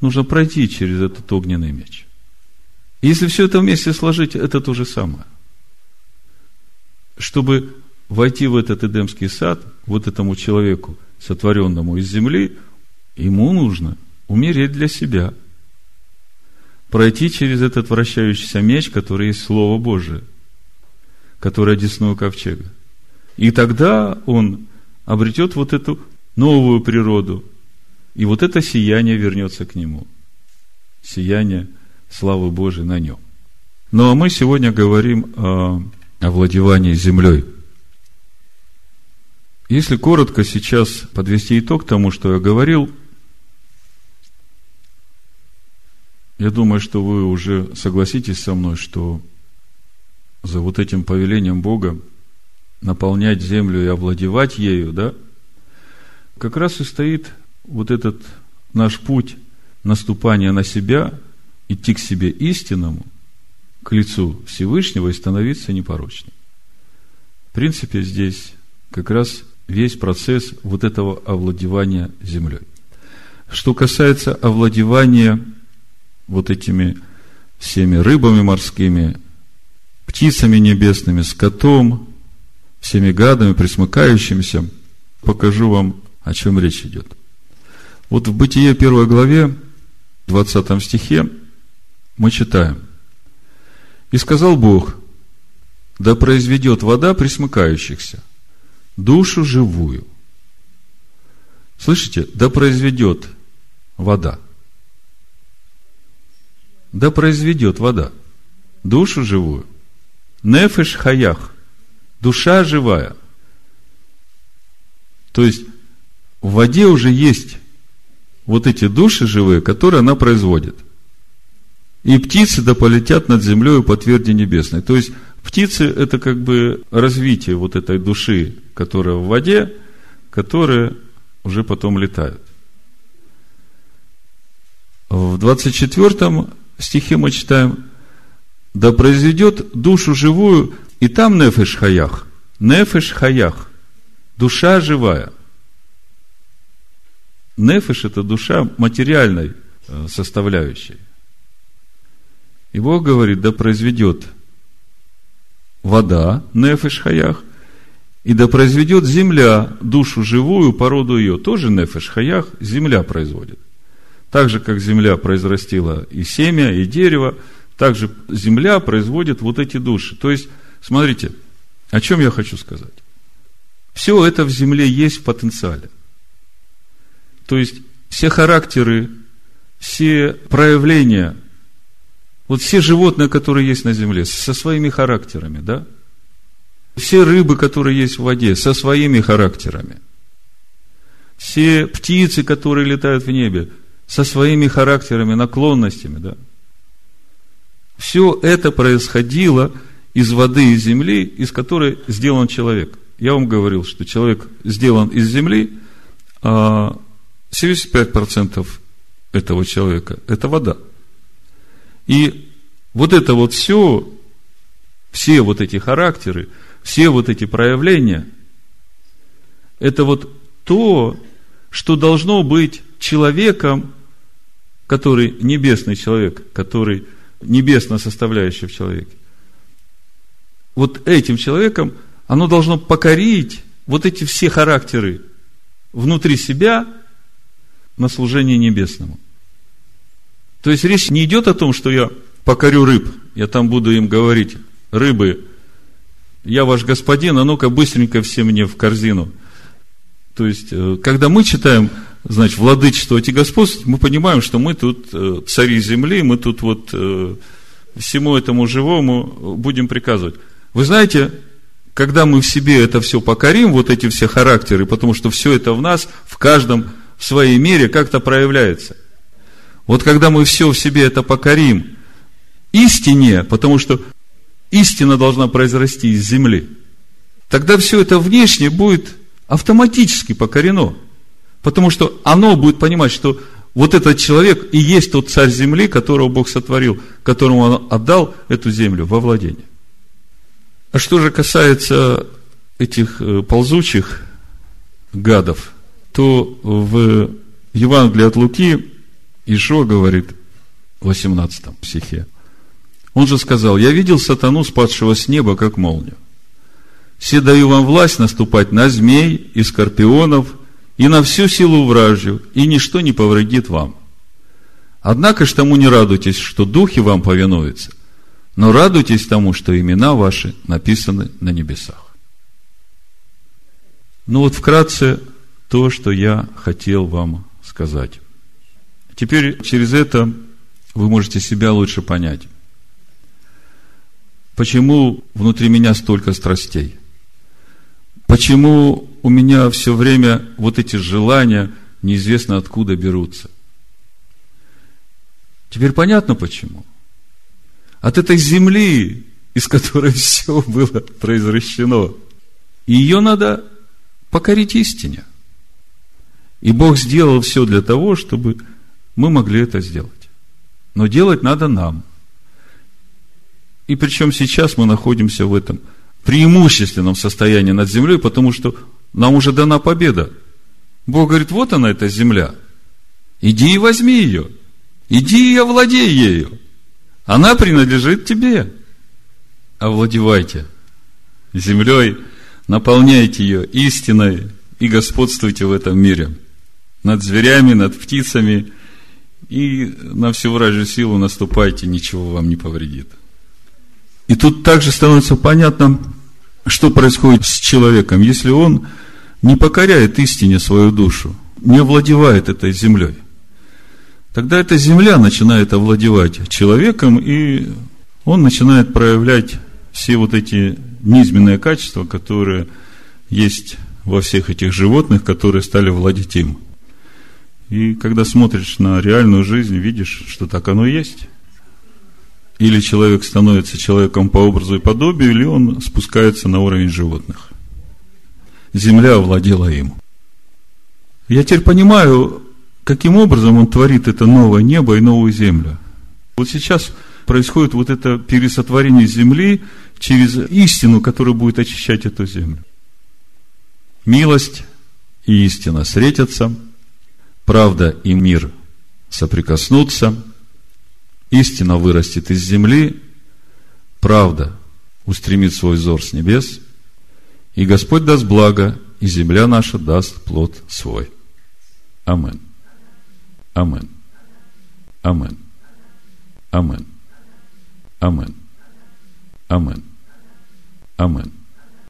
нужно пройти через этот огненный меч. Если все это вместе сложить, это то же самое. Чтобы войти в этот Эдемский сад, вот этому человеку, сотворенному из земли, ему нужно умереть для себя. Пройти через этот вращающийся меч, который есть Слово Божие, который одесную ковчега. И тогда он обретет вот эту новую природу, и вот это сияние вернется к нему. Сияние славы Божией на нем. Ну а мы сегодня говорим о овладевании землей. Если коротко сейчас подвести итог тому, что я говорил, я думаю, что вы уже согласитесь со мной, что за вот этим повелением Бога наполнять землю и овладевать ею, да, как раз и стоит вот этот наш путь наступания на себя, идти к себе истинному, к лицу Всевышнего и становиться непорочным. В принципе, здесь как раз весь процесс вот этого овладевания землей. Что касается овладевания вот этими всеми рыбами морскими, птицами небесными, скотом, всеми гадами, присмыкающимися, покажу вам о чем речь идет. Вот в Бытие первой главе, 20 стихе, мы читаем. «И сказал Бог, да произведет вода присмыкающихся, душу живую». Слышите? Да произведет вода. Да произведет вода душу живую. Нефеш хаях. Душа живая. То есть, в воде уже есть вот эти души живые, которые она производит. И птицы да полетят над землей по тверди небесной. То есть, птицы – это как бы развитие вот этой души, которая в воде, которая уже потом летают. В 24 стихе мы читаем, да произведет душу живую, и там нефеш хаях, нефеш хаях, душа живая. Нефеш – это душа материальной э, составляющей. И Бог говорит, да произведет вода, нефеш хаях, и да произведет земля душу живую, породу ее. Тоже нефеш хаях, земля производит. Так же, как земля произрастила и семя, и дерево, также земля производит вот эти души. То есть, смотрите, о чем я хочу сказать. Все это в земле есть в потенциале. То есть, все характеры, все проявления, вот все животные, которые есть на земле, со своими характерами, да? Все рыбы, которые есть в воде, со своими характерами. Все птицы, которые летают в небе, со своими характерами, наклонностями, да? Все это происходило из воды и земли, из которой сделан человек. Я вам говорил, что человек сделан из земли, а 75% этого человека – это вода. И вот это вот все, все вот эти характеры, все вот эти проявления, это вот то, что должно быть человеком, который небесный человек, который небесная составляющая в человеке. Вот этим человеком оно должно покорить вот эти все характеры внутри себя на служение небесному. То есть речь не идет о том, что я покорю рыб, я там буду им говорить, рыбы, я ваш господин, а ну-ка быстренько все мне в корзину. То есть, э, когда мы читаем значит, владычествовать и господствовать, мы понимаем, что мы тут э, цари земли, мы тут вот э, всему этому живому будем приказывать. Вы знаете, когда мы в себе это все покорим, вот эти все характеры, потому что все это в нас, в каждом в своей мере как-то проявляется. Вот когда мы все в себе это покорим истине, потому что истина должна произрасти из земли, тогда все это внешне будет автоматически покорено – Потому что оно будет понимать, что вот этот человек и есть тот царь земли, которого Бог сотворил, которому он отдал эту землю во владение. А что же касается этих э, ползучих гадов, то в Евангелии от Луки Ишо говорит в 18 стихе, он же сказал, я видел сатану, спадшего с неба, как молнию. Все даю вам власть наступать на змей и скорпионов – и на всю силу вражью, и ничто не повредит вам. Однако ж тому не радуйтесь, что духи вам повинуются, но радуйтесь тому, что имена ваши написаны на небесах. Ну вот вкратце то, что я хотел вам сказать. Теперь через это вы можете себя лучше понять. Почему внутри меня столько страстей? Почему у меня все время вот эти желания неизвестно откуда берутся. Теперь понятно почему. От этой земли, из которой все было произвращено. Ее надо покорить истине. И Бог сделал все для того, чтобы мы могли это сделать. Но делать надо нам. И причем сейчас мы находимся в этом преимущественном состоянии над землей, потому что нам уже дана победа. Бог говорит, вот она, эта земля. Иди и возьми ее. Иди и овладей ею. Она принадлежит тебе. Овладевайте землей, наполняйте ее истиной, и господствуйте в этом мире. Над зверями, над птицами, и на всю вражью силу наступайте, ничего вам не повредит. И тут также становится понятно, что происходит с человеком, если он не покоряет истине свою душу, не овладевает этой землей. Тогда эта земля начинает овладевать человеком, и он начинает проявлять все вот эти низменные качества, которые есть во всех этих животных, которые стали владеть им. И когда смотришь на реальную жизнь, видишь, что так оно и есть. Или человек становится человеком по образу и подобию, или он спускается на уровень животных. Земля овладела им. Я теперь понимаю, каким образом он творит это новое небо и новую землю. Вот сейчас происходит вот это пересотворение земли через истину, которая будет очищать эту землю. Милость и истина встретятся, правда и мир соприкоснутся, истина вырастет из земли, правда устремит свой взор с небес, и Господь даст благо, и земля наша даст плод свой. Амин. Амин. Амин. Амин. Амин. Амин. Амин.